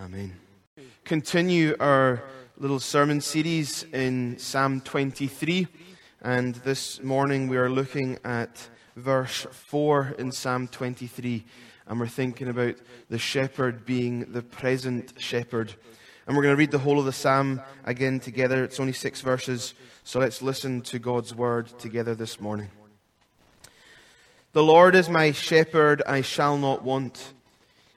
Amen. Continue our little sermon series in Psalm 23, and this morning we are looking at verse 4 in Psalm 23, and we're thinking about the shepherd being the present shepherd. And we're going to read the whole of the psalm again together. It's only six verses, so let's listen to God's word together this morning. The Lord is my shepherd, I shall not want.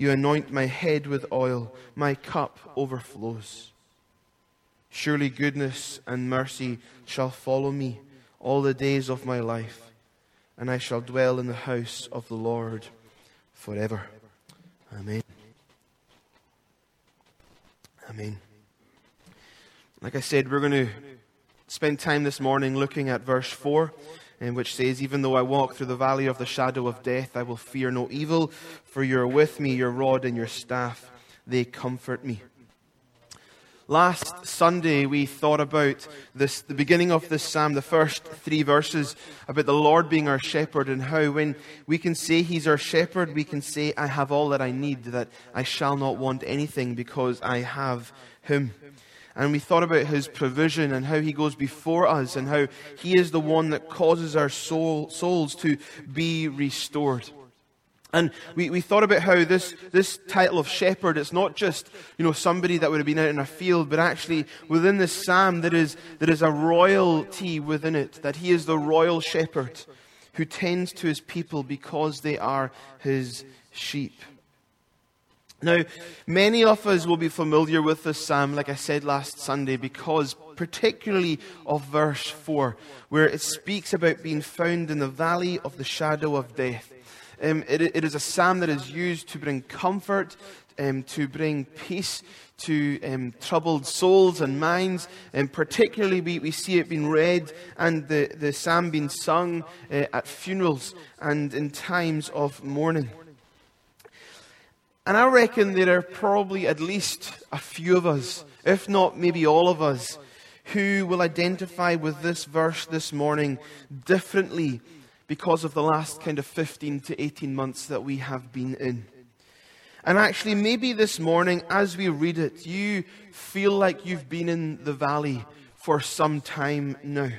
You anoint my head with oil, my cup overflows. Surely goodness and mercy shall follow me all the days of my life, and I shall dwell in the house of the Lord forever. Amen. Amen. Like I said, we're going to spend time this morning looking at verse 4 which says, Even though I walk through the valley of the shadow of death, I will fear no evil, for you are with me, your rod and your staff, they comfort me. Last Sunday, we thought about this, the beginning of this psalm, the first three verses, about the Lord being our shepherd and how when we can say He's our shepherd, we can say, I have all that I need, that I shall not want anything because I have Him. And we thought about his provision and how he goes before us and how he is the one that causes our soul, souls to be restored. And we, we thought about how this, this title of shepherd, it's not just, you know, somebody that would have been out in a field, but actually within this psalm there is, there is a royalty within it, that he is the royal shepherd who tends to his people because they are his sheep. Now, many of us will be familiar with this psalm, like I said last Sunday, because particularly of verse 4, where it speaks about being found in the valley of the shadow of death. Um, it, it is a psalm that is used to bring comfort, um, to bring peace to um, troubled souls and minds. And particularly, we, we see it being read and the, the psalm being sung uh, at funerals and in times of mourning. And I reckon there are probably at least a few of us, if not maybe all of us, who will identify with this verse this morning differently because of the last kind of 15 to 18 months that we have been in. And actually, maybe this morning, as we read it, you feel like you've been in the valley for some time now.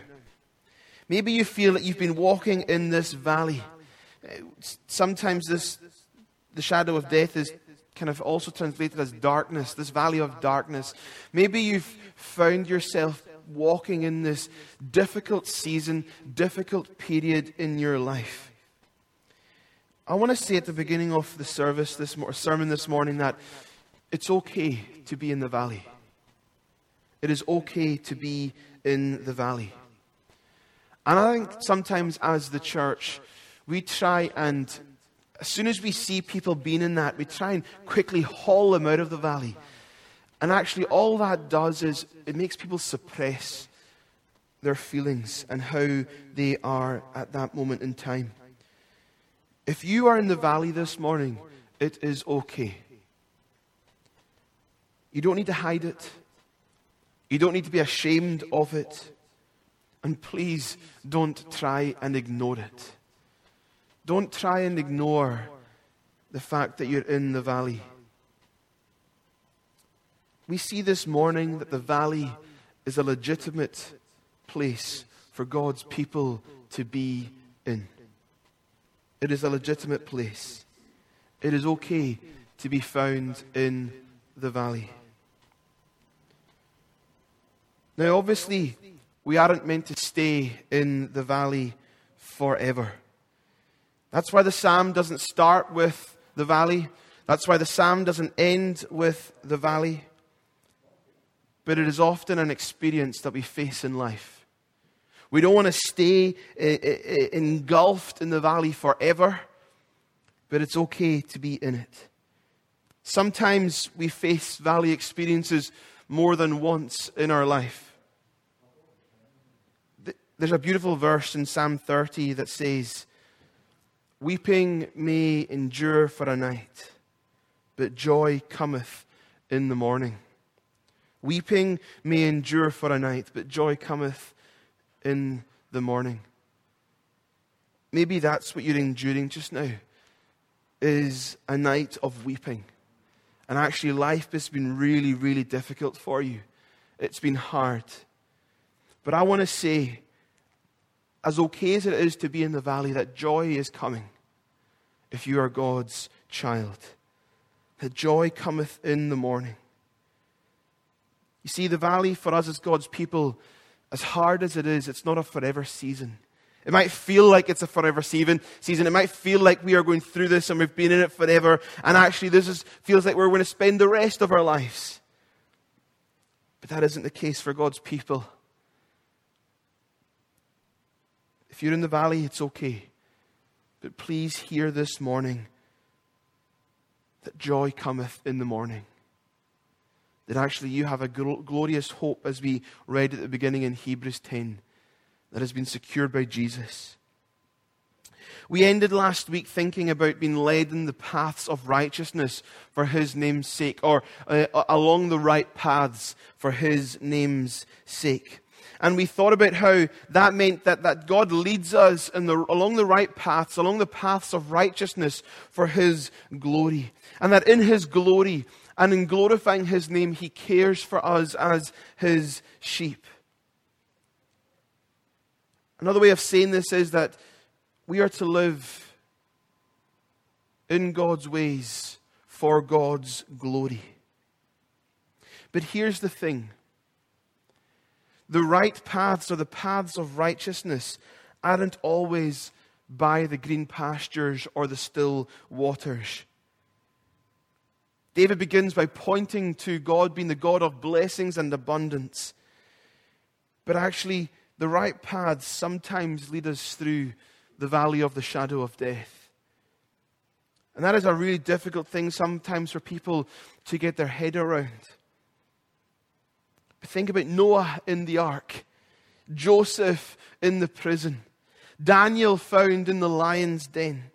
Maybe you feel that you've been walking in this valley. Sometimes this, the shadow of death is kind of also translated as darkness, this valley of darkness. Maybe you've found yourself walking in this difficult season, difficult period in your life. I want to say at the beginning of the service, this sermon this morning, that it's okay to be in the valley. It is okay to be in the valley. And I think sometimes as the church, we try and as soon as we see people being in that, we try and quickly haul them out of the valley. And actually, all that does is it makes people suppress their feelings and how they are at that moment in time. If you are in the valley this morning, it is okay. You don't need to hide it. You don't need to be ashamed of it. And please don't try and ignore it. Don't try and ignore the fact that you're in the valley. We see this morning that the valley is a legitimate place for God's people to be in. It is a legitimate place. It is okay to be found in the valley. Now, obviously, we aren't meant to stay in the valley forever. That's why the psalm doesn't start with the valley. That's why the psalm doesn't end with the valley. But it is often an experience that we face in life. We don't want to stay engulfed in the valley forever, but it's okay to be in it. Sometimes we face valley experiences more than once in our life. There's a beautiful verse in Psalm 30 that says, Weeping may endure for a night, but joy cometh in the morning. Weeping may endure for a night, but joy cometh in the morning. Maybe that's what you're enduring just now, is a night of weeping. And actually, life has been really, really difficult for you. It's been hard. But I want to say, as okay as it is to be in the valley, that joy is coming if you are God's child. That joy cometh in the morning. You see, the valley for us as God's people, as hard as it is, it's not a forever season. It might feel like it's a forever season. It might feel like we are going through this and we've been in it forever. And actually, this is, feels like we're going to spend the rest of our lives. But that isn't the case for God's people. If you're in the valley, it's okay. But please hear this morning that joy cometh in the morning. That actually you have a glorious hope, as we read at the beginning in Hebrews 10 that has been secured by Jesus. We ended last week thinking about being led in the paths of righteousness for His name's sake, or uh, along the right paths for His name's sake. And we thought about how that meant that, that God leads us in the, along the right paths, along the paths of righteousness for His glory. And that in His glory and in glorifying His name, He cares for us as His sheep. Another way of saying this is that we are to live in God's ways for God's glory. But here's the thing the right paths or the paths of righteousness aren't always by the green pastures or the still waters. David begins by pointing to God being the God of blessings and abundance. But actually, the right paths sometimes lead us through the valley of the shadow of death. And that is a really difficult thing sometimes for people to get their head around. Think about Noah in the ark, Joseph in the prison, Daniel found in the lion's den,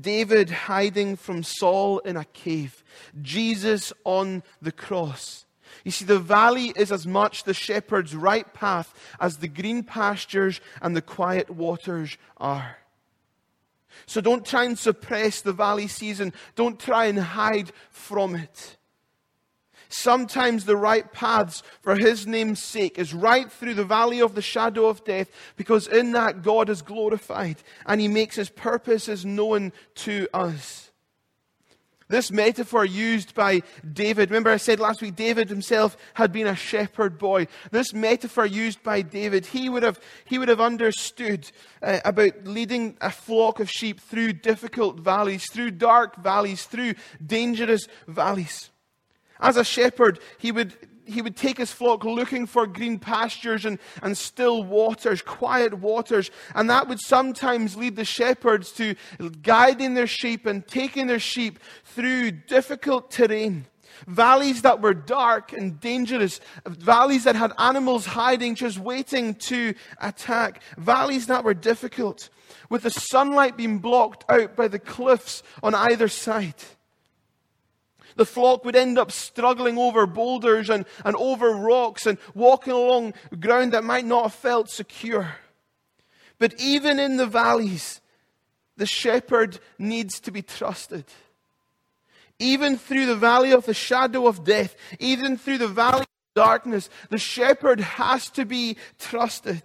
David hiding from Saul in a cave, Jesus on the cross. You see, the valley is as much the shepherd's right path as the green pastures and the quiet waters are. So don't try and suppress the valley season. Don't try and hide from it. Sometimes the right paths for his name's sake is right through the valley of the shadow of death because in that God is glorified and he makes his purposes known to us. This metaphor used by David, remember I said last week, David himself had been a shepherd boy. This metaphor used by David, he would have, he would have understood uh, about leading a flock of sheep through difficult valleys, through dark valleys, through dangerous valleys. As a shepherd, he would he would take his flock looking for green pastures and, and still waters, quiet waters. And that would sometimes lead the shepherds to guiding their sheep and taking their sheep through difficult terrain. Valleys that were dark and dangerous. Valleys that had animals hiding, just waiting to attack. Valleys that were difficult, with the sunlight being blocked out by the cliffs on either side the flock would end up struggling over boulders and, and over rocks and walking along ground that might not have felt secure. But even in the valleys, the shepherd needs to be trusted. Even through the valley of the shadow of death, even through the valley of darkness, the shepherd has to be trusted.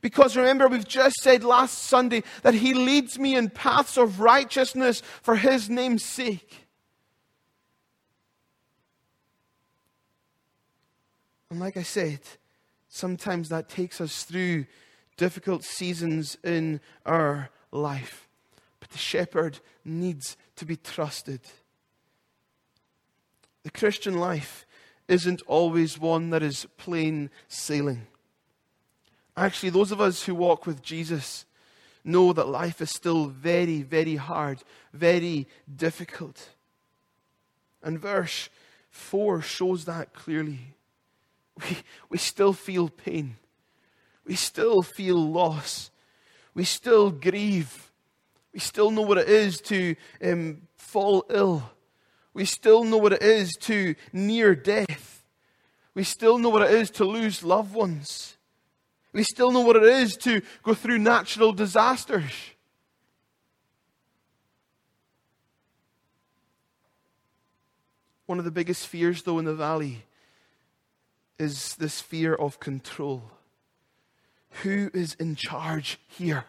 Because remember, we've just said last Sunday that he leads me in paths of righteousness for his name's sake. And like I said, sometimes that takes us through difficult seasons in our life. But the shepherd needs to be trusted. The Christian life isn't always one that is plain sailing. Actually, those of us who walk with Jesus know that life is still very, very hard, very difficult. And verse 4 shows that clearly. We, we still feel pain. We still feel loss. We still grieve. We still know what it is to um, fall ill. We still know what it is to near death. We still know what it is to lose loved ones. We still know what it is to go through natural disasters. One of the biggest fears, though, in the valley is this fear of control. Who is in charge here?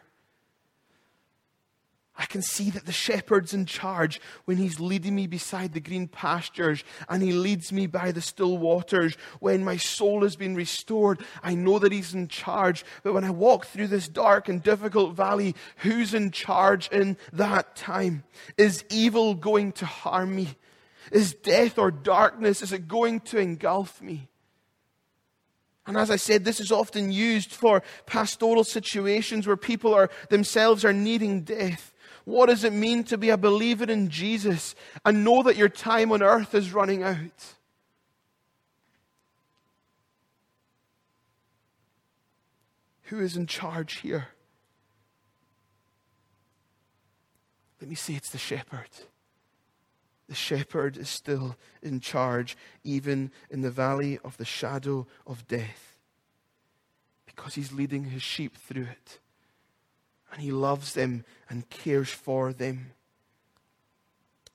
I can see that the shepherd's in charge when he's leading me beside the green pastures and he leads me by the still waters. When my soul has been restored, I know that he's in charge. But when I walk through this dark and difficult valley, who's in charge in that time? Is evil going to harm me? Is death or darkness, is it going to engulf me? And as I said, this is often used for pastoral situations where people are themselves are needing death. What does it mean to be a believer in Jesus and know that your time on earth is running out? Who is in charge here? Let me say it's the shepherd. The shepherd is still in charge, even in the valley of the shadow of death, because he's leading his sheep through it. And he loves them and cares for them.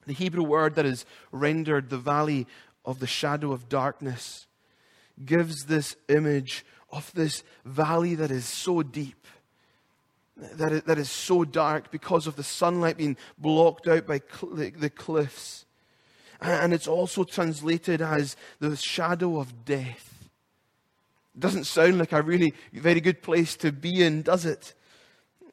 The Hebrew word that is rendered the valley of the shadow of darkness gives this image of this valley that is so deep that is, that is so dark because of the sunlight being blocked out by cl- the cliffs. And it's also translated as the shadow of death. It doesn't sound like a really very good place to be in, does it?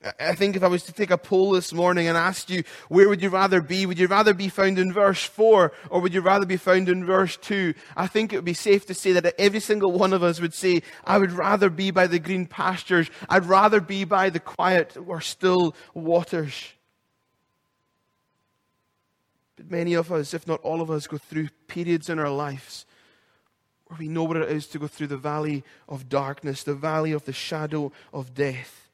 I think if I was to take a poll this morning and ask you, where would you rather be? Would you rather be found in verse 4 or would you rather be found in verse 2? I think it would be safe to say that every single one of us would say, I would rather be by the green pastures. I'd rather be by the quiet or still waters. But many of us, if not all of us, go through periods in our lives where we know what it is to go through the valley of darkness, the valley of the shadow of death.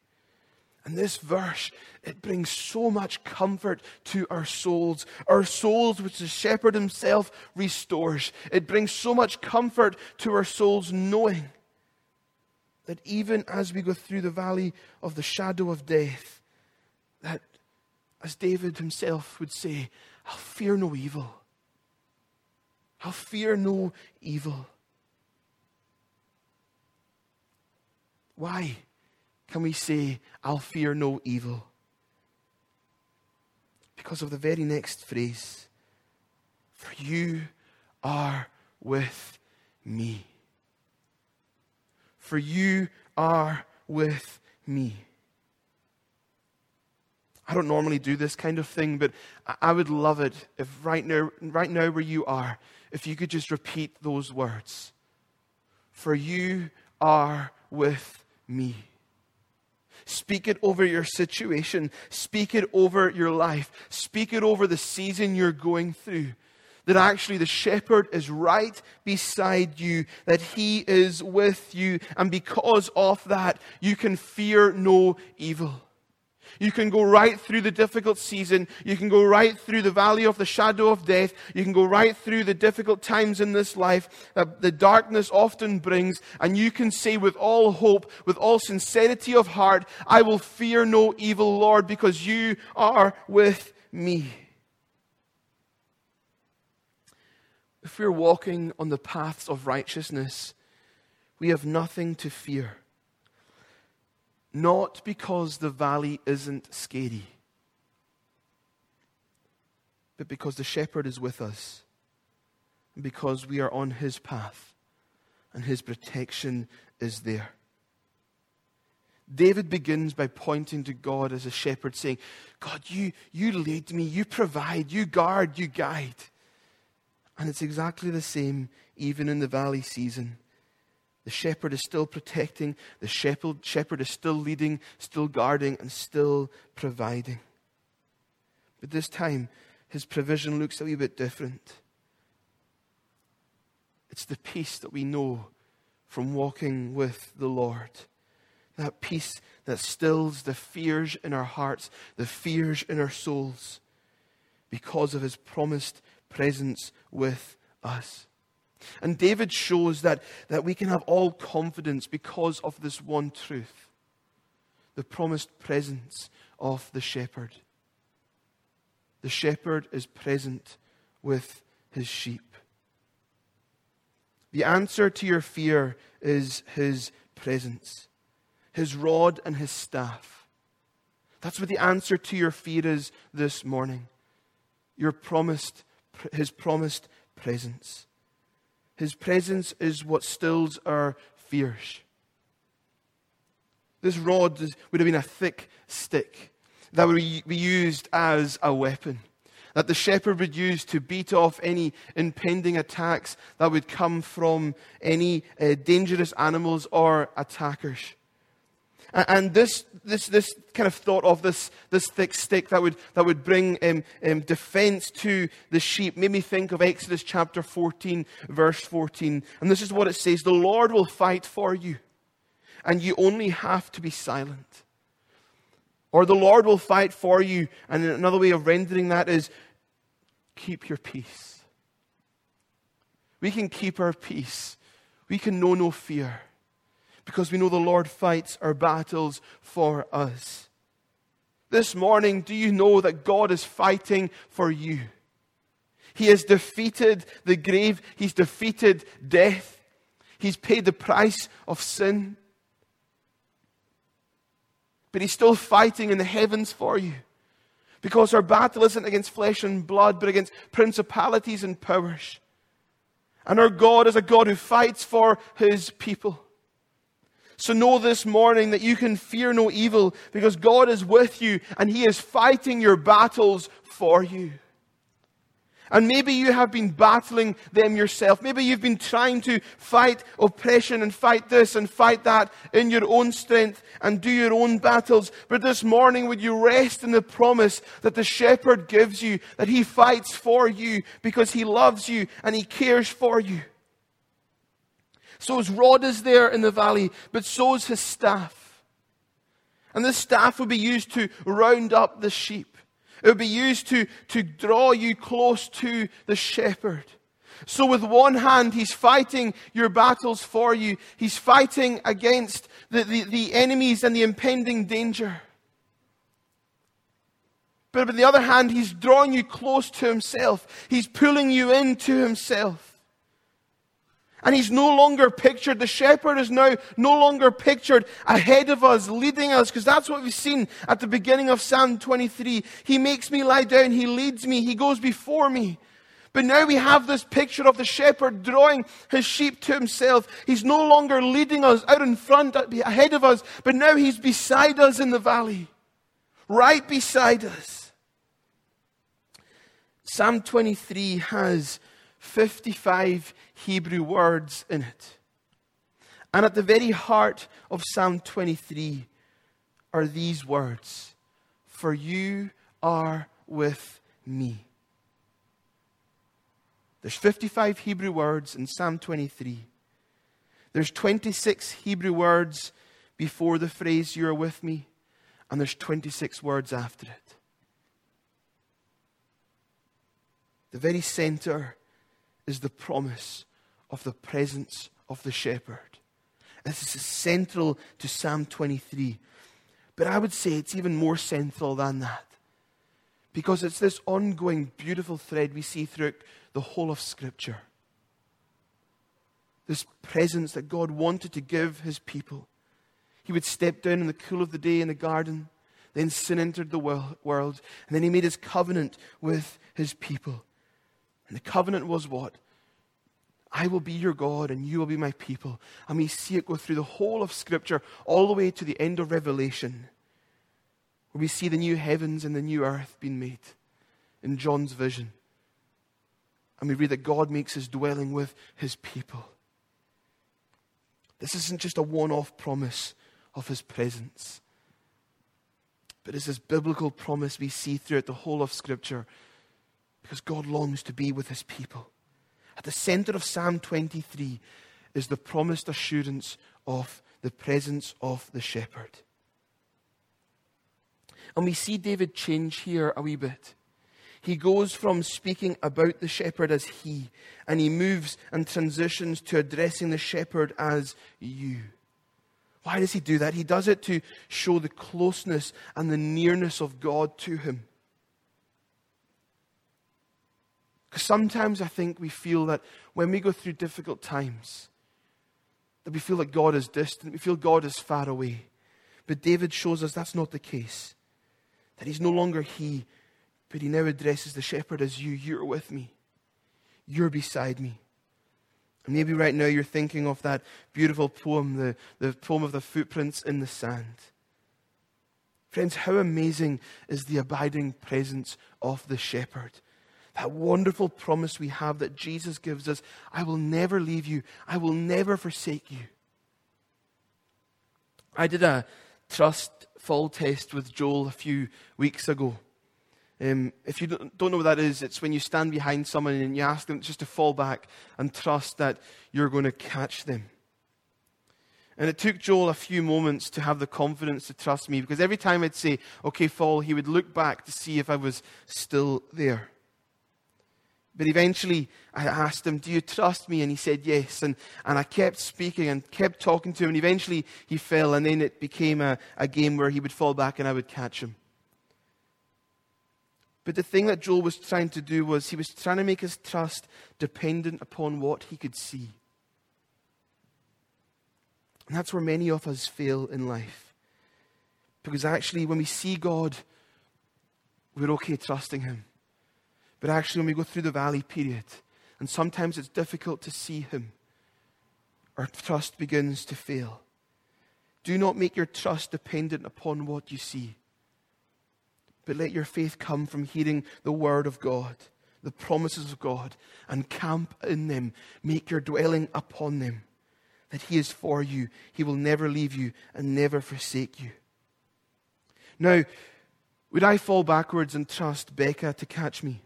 And this verse, it brings so much comfort to our souls, our souls which the shepherd himself restores. It brings so much comfort to our souls knowing that even as we go through the valley of the shadow of death, that as David himself would say, I'll fear no evil. I'll fear no evil. Why? Can we say, I'll fear no evil? Because of the very next phrase, for you are with me. For you are with me. I don't normally do this kind of thing, but I would love it if right now, right now where you are, if you could just repeat those words. For you are with me. Speak it over your situation. Speak it over your life. Speak it over the season you're going through. That actually the shepherd is right beside you, that he is with you, and because of that, you can fear no evil. You can go right through the difficult season. You can go right through the valley of the shadow of death. You can go right through the difficult times in this life that the darkness often brings. And you can say with all hope, with all sincerity of heart, I will fear no evil, Lord, because you are with me. If we're walking on the paths of righteousness, we have nothing to fear. Not because the valley isn't scary, but because the shepherd is with us, and because we are on his path, and his protection is there. David begins by pointing to God as a shepherd, saying, God, you, you lead me, you provide, you guard, you guide. And it's exactly the same even in the valley season. The shepherd is still protecting, the shepherd, shepherd is still leading, still guarding, and still providing. But this time, his provision looks a wee bit different. It's the peace that we know from walking with the Lord. That peace that stills the fears in our hearts, the fears in our souls, because of his promised presence with us. And David shows that, that we can have all confidence because of this one truth the promised presence of the shepherd. The shepherd is present with his sheep. The answer to your fear is his presence, his rod and his staff. That's what the answer to your fear is this morning. Your promised, his promised presence. His presence is what stills our fears. This rod would have been a thick stick that would be used as a weapon. That the shepherd would use to beat off any impending attacks that would come from any uh, dangerous animals or attackers. And this, this, this kind of thought of this, this thick stick that would, that would bring um, um, defense to the sheep made me think of Exodus chapter 14, verse 14. And this is what it says The Lord will fight for you, and you only have to be silent. Or the Lord will fight for you. And another way of rendering that is keep your peace. We can keep our peace. We can know no fear because we know the Lord fights our battles for us. This morning, do you know that God is fighting for you? He has defeated the grave, He's defeated death, He's paid the price of sin. But He's still fighting in the heavens for you. Because our battle isn't against flesh and blood, but against principalities and powers. And our God is a God who fights for His people. So know this morning that you can fear no evil because God is with you and He is fighting your battles for you. And maybe you have been battling them yourself. Maybe you've been trying to fight oppression and fight this and fight that in your own strength and do your own battles. But this morning, would you rest in the promise that the shepherd gives you, that he fights for you because he loves you and he cares for you? So his rod is there in the valley, but so is his staff. And this staff will be used to round up the sheep. It will be used to, to draw you close to the shepherd. So, with one hand, he's fighting your battles for you. He's fighting against the, the, the enemies and the impending danger. But on the other hand, he's drawing you close to himself. He's pulling you into himself. And he's no longer pictured, the shepherd is now no longer pictured ahead of us, leading us, because that's what we've seen at the beginning of Psalm 23. He makes me lie down, he leads me, he goes before me. But now we have this picture of the shepherd drawing his sheep to himself. He's no longer leading us out in front, uh, ahead of us, but now he's beside us in the valley, right beside us. Psalm 23 has 55 Hebrew words in it. And at the very heart of Psalm 23 are these words For you are with me. There's 55 Hebrew words in Psalm 23. There's 26 Hebrew words before the phrase, You are with me, and there's 26 words after it. The very center is the promise of the presence of the shepherd. This is central to Psalm 23. But I would say it's even more central than that. Because it's this ongoing, beautiful thread we see throughout the whole of Scripture. This presence that God wanted to give his people. He would step down in the cool of the day in the garden. Then sin entered the world. And then he made his covenant with his people. And the covenant was what? I will be your God and you will be my people. And we see it go through the whole of Scripture, all the way to the end of Revelation, where we see the new heavens and the new earth being made in John's vision. And we read that God makes his dwelling with his people. This isn't just a one off promise of his presence, but it's this biblical promise we see throughout the whole of Scripture because God longs to be with his people. At the center of Psalm 23 is the promised assurance of the presence of the shepherd. And we see David change here a wee bit. He goes from speaking about the shepherd as he, and he moves and transitions to addressing the shepherd as you. Why does he do that? He does it to show the closeness and the nearness of God to him. Because sometimes I think we feel that when we go through difficult times, that we feel that God is distant, we feel God is far away. But David shows us that's not the case. That he's no longer he, but he now addresses the shepherd as you. You're with me. You're beside me. And maybe right now you're thinking of that beautiful poem, the, the poem of the footprints in the sand. Friends, how amazing is the abiding presence of the shepherd? That wonderful promise we have that Jesus gives us I will never leave you, I will never forsake you. I did a trust fall test with Joel a few weeks ago. Um, if you don't know what that is, it's when you stand behind someone and you ask them just to fall back and trust that you're going to catch them. And it took Joel a few moments to have the confidence to trust me because every time I'd say, okay, fall, he would look back to see if I was still there. But eventually I asked him, Do you trust me? And he said, Yes. And, and I kept speaking and kept talking to him. And eventually he fell. And then it became a, a game where he would fall back and I would catch him. But the thing that Joel was trying to do was he was trying to make his trust dependent upon what he could see. And that's where many of us fail in life. Because actually, when we see God, we're okay trusting Him. But actually, when we go through the valley period, and sometimes it's difficult to see Him, our trust begins to fail. Do not make your trust dependent upon what you see but let your faith come from hearing the word of God, the promises of God, and camp in them. Make your dwelling upon them. That He is for you. He will never leave you and never forsake you. Now, would I fall backwards and trust Becca to catch me?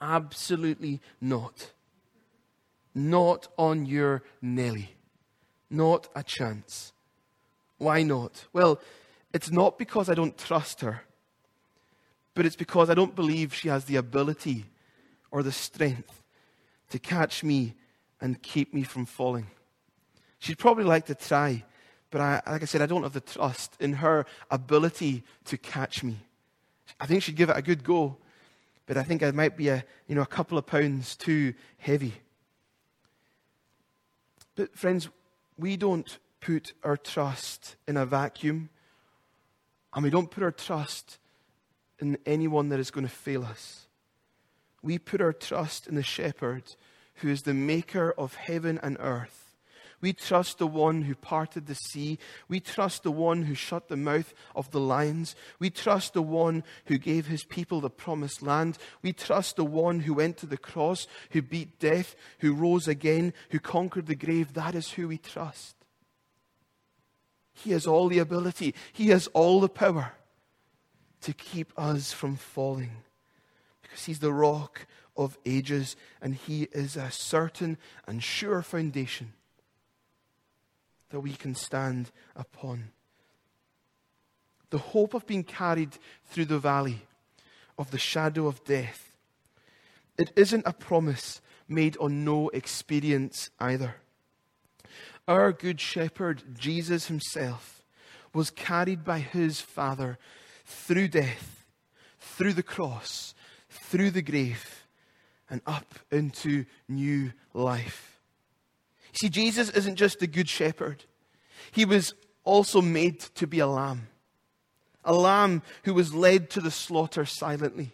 Absolutely not. Not on your Nelly. Not a chance. Why not? Well, it's not because I don't trust her but it's because I don't believe she has the ability or the strength to catch me and keep me from falling. She'd probably like to try, but I, like I said, I don't have the trust in her ability to catch me. I think she'd give it a good go, but I think I might be a, you know, a couple of pounds too heavy. But, friends, we don't put our trust in a vacuum, and we don't put our trust in anyone that is going to fail us. We put our trust in the shepherd who is the maker of heaven and earth. We trust the one who parted the sea. We trust the one who shut the mouth of the lions. We trust the one who gave his people the promised land. We trust the one who went to the cross, who beat death, who rose again, who conquered the grave. That is who we trust. He has all the ability, he has all the power to keep us from falling. Because He's the rock of ages and He is a certain and sure foundation that we can stand upon. The hope of being carried through the valley of the shadow of death. It isn't a promise made on no experience either. Our Good Shepherd, Jesus Himself, was carried by His Father through death, through the cross, through the grave, and up into new life. See, Jesus isn't just the good shepherd, he was also made to be a lamb. A lamb who was led to the slaughter silently.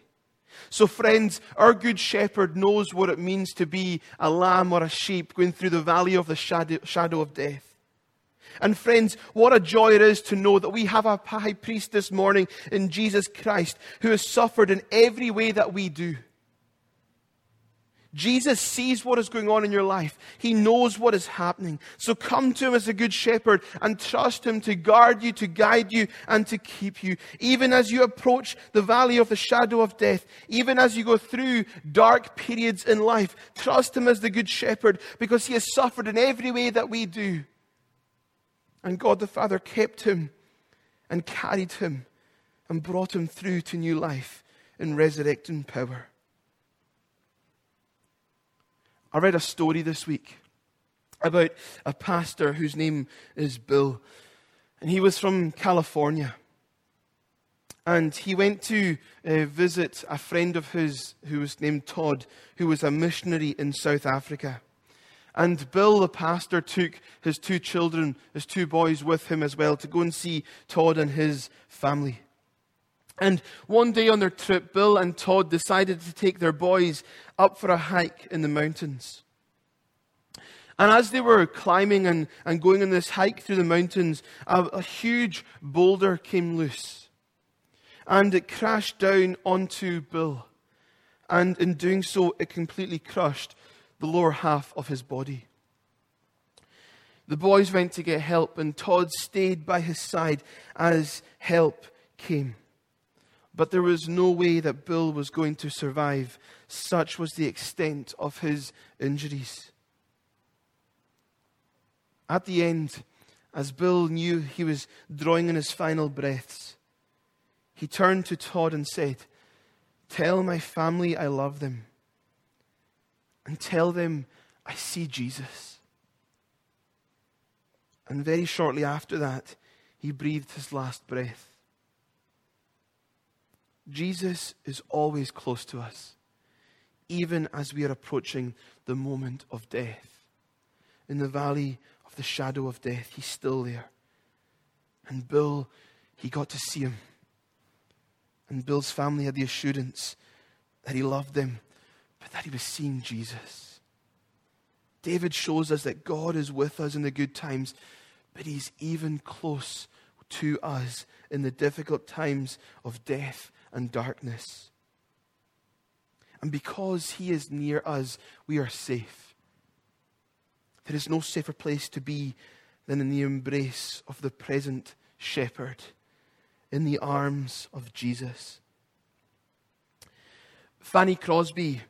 So, friends, our good shepherd knows what it means to be a lamb or a sheep going through the valley of the shadow, shadow of death. And friends, what a joy it is to know that we have a high priest this morning in Jesus Christ who has suffered in every way that we do. Jesus sees what is going on in your life. He knows what is happening. So come to Him as a good shepherd and trust Him to guard you, to guide you, and to keep you. Even as you approach the valley of the shadow of death, even as you go through dark periods in life, trust Him as the good shepherd because He has suffered in every way that we do. And God the Father kept Him and carried Him and brought Him through to new life in resurrecting power. I read a story this week about a pastor whose name is Bill, and he was from California. And he went to uh, visit a friend of his who was named Todd, who was a missionary in South Africa. And Bill, the pastor, took his two children, his two boys, with him as well to go and see Todd and his family. And one day on their trip, Bill and Todd decided to take their boys up for a hike in the mountains. And as they were climbing and, and going on this hike through the mountains, a, a huge boulder came loose. And it crashed down onto Bill. And in doing so, it completely crushed the lower half of his body. The boys went to get help, and Todd stayed by his side as help came. But there was no way that Bill was going to survive. Such was the extent of his injuries. At the end, as Bill knew he was drawing in his final breaths, he turned to Todd and said, Tell my family I love them, and tell them I see Jesus. And very shortly after that, he breathed his last breath. Jesus is always close to us, even as we are approaching the moment of death. In the valley of the shadow of death, he's still there. And Bill, he got to see him. And Bill's family had the assurance that he loved them, but that he was seeing Jesus. David shows us that God is with us in the good times, but he's even close to us in the difficult times of death and darkness. And because He is near us, we are safe. There is no safer place to be than in the embrace of the present shepherd, in the arms of Jesus. Fanny Crosby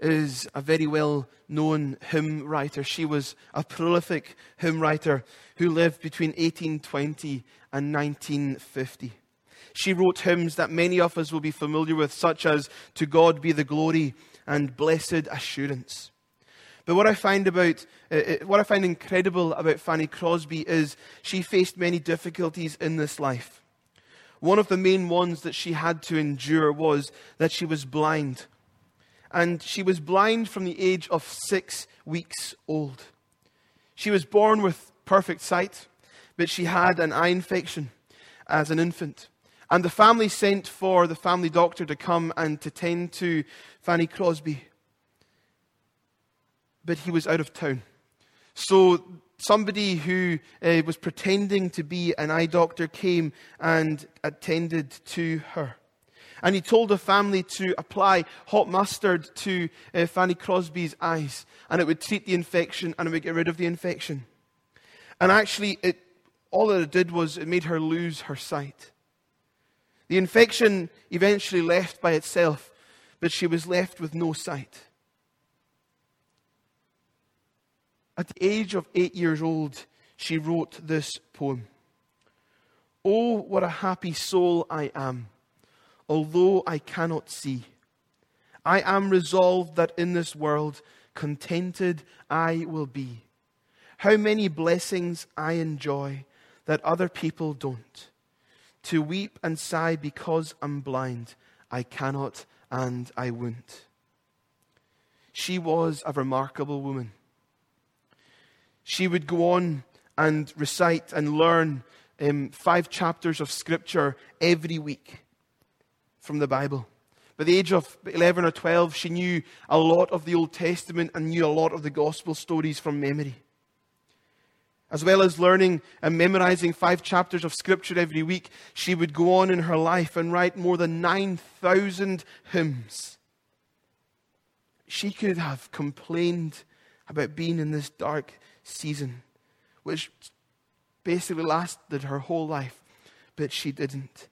is a very well known hymn writer. She was a prolific hymn writer who lived between 1820 and 1950. She wrote hymns that many of us will be familiar with, such as To God Be the Glory and Blessed Assurance. But what I find about, uh, uh, what I find incredible about Fanny Crosby is she faced many difficulties in this life. One of the main ones that she had to endure was that she was blind. And she was blind from the age of six weeks old. She was born with perfect sight, but she had an eye infection as an infant. And the family sent for the family doctor to come and to tend to Fanny Crosby. But he was out of town. So somebody who uh, was pretending to be an eye doctor came and attended to her. And he told the family to apply hot mustard to uh, Fanny Crosby's eyes, and it would treat the infection and it would get rid of the infection. And actually, it, all that it did was it made her lose her sight. The infection eventually left by itself, but she was left with no sight. At the age of eight years old, she wrote this poem Oh, what a happy soul I am, although I cannot see. I am resolved that in this world contented I will be. How many blessings I enjoy that other people don't to weep and sigh because I'm blind. I cannot and I won't. She was a remarkable woman. She would go on and recite and learn um, five chapters of Scripture every week from the Bible. By the age of 11 or 12, she knew a lot of the Old Testament and knew a lot of the gospel stories from memory. As well as learning and memorizing five chapters of Scripture every week, she would go on in her life and write more than 9,000 hymns. she could have complained about being in this dark season, which basically lasted her whole life, but she didn't.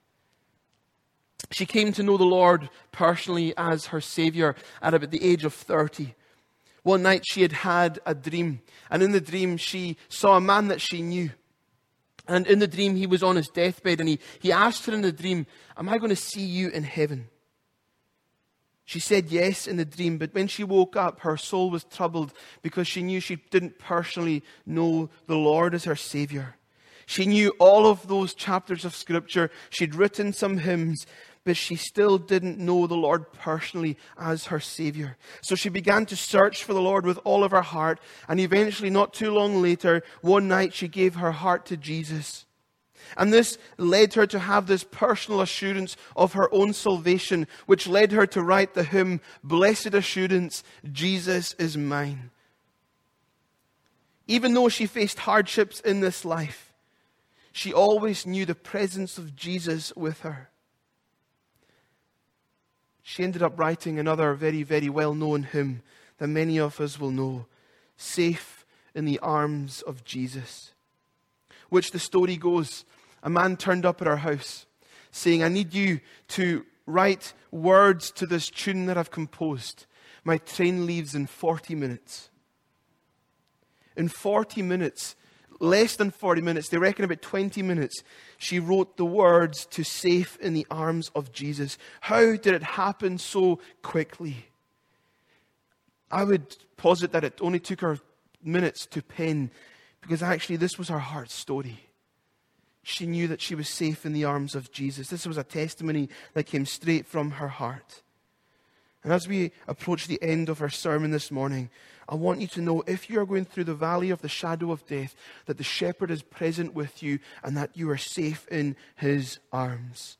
She came to know the Lord personally as her Savior at about the age of 30. One night she had had a dream, and in the dream she saw a man that she knew. And in the dream he was on his deathbed, and he, he asked her in the dream, Am I going to see you in heaven? She said yes in the dream, but when she woke up, her soul was troubled because she knew she didn't personally know the Lord as her Savior. She knew all of those chapters of Scripture. She'd written some hymns, but she still didn't know the Lord personally as her Savior. So she began to search for the Lord with all of her heart, and eventually, not too long later, one night she gave her heart to Jesus. And this led her to have this personal assurance of her own salvation, which led her to write the hymn, Blessed Assurance, Jesus is mine. Even though she faced hardships in this life, she always knew the presence of Jesus with her. She ended up writing another very, very well known hymn that many of us will know Safe in the Arms of Jesus. Which the story goes a man turned up at our house saying, I need you to write words to this tune that I've composed. My train leaves in 40 minutes. In 40 minutes, less than 40 minutes, they reckon about 20 minutes, she wrote the words to Safe in the Arms of Jesus. How did it happen so quickly? I would posit that it only took her minutes to pen because actually this was her heart story she knew that she was safe in the arms of Jesus. This was a testimony that came straight from her heart. And as we approach the end of our sermon this morning, I want you to know if you are going through the valley of the shadow of death, that the shepherd is present with you and that you are safe in his arms.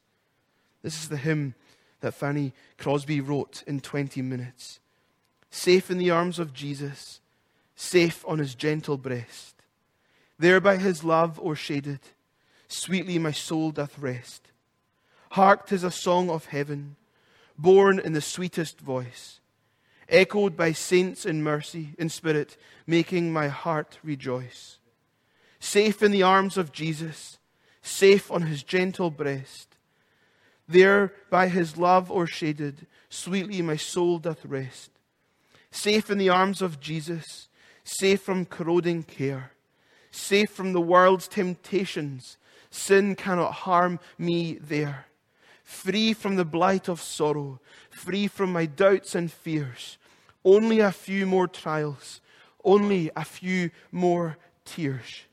This is the hymn that Fanny Crosby wrote in 20 minutes. Safe in the arms of Jesus, safe on his gentle breast, there by his love o'ershaded sweetly my soul doth rest. Hark, tis a song of heaven, born in the sweetest voice, echoed by saints in mercy, in spirit, making my heart rejoice. Safe in the arms of Jesus, safe on his gentle breast, there by his love o'ershaded, sweetly my soul doth rest. Safe in the arms of Jesus, safe from corroding care, safe from the world's temptations, Sin cannot harm me there. Free from the blight of sorrow, free from my doubts and fears. Only a few more trials, only a few more tears.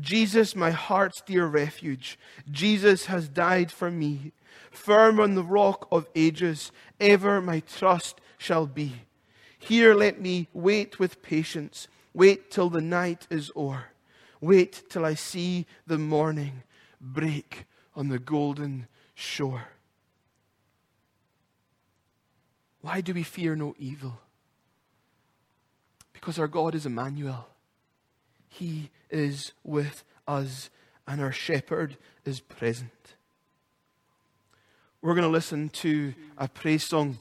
Jesus, my heart's dear refuge, Jesus has died for me. Firm on the rock of ages, ever my trust shall be. Here let me wait with patience, wait till the night is o'er. Wait till I see the morning break on the golden shore. Why do we fear no evil? Because our God is Emmanuel. He is with us, and our shepherd is present. We're going to listen to a praise song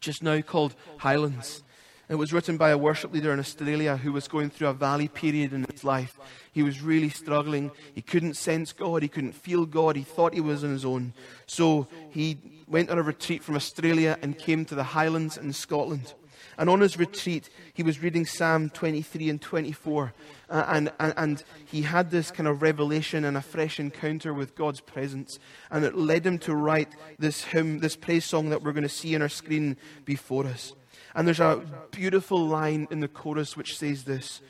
just now called Highlands. It was written by a worship leader in Australia who was going through a valley period in his life. He was really struggling. He couldn't sense God. He couldn't feel God. He thought he was on his own. So he went on a retreat from Australia and came to the Highlands in Scotland. And on his retreat, he was reading Psalm 23 and 24. Uh, and, and, and he had this kind of revelation and a fresh encounter with God's presence. And it led him to write this hymn, this praise song that we're going to see on our screen before us. And there's a beautiful line in the chorus which says this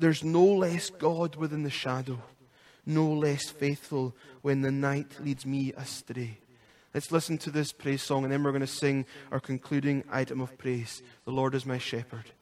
There's no less God within the shadow, no less faithful when the night leads me astray. Let's listen to this praise song, and then we're going to sing our concluding item of praise The Lord is my shepherd.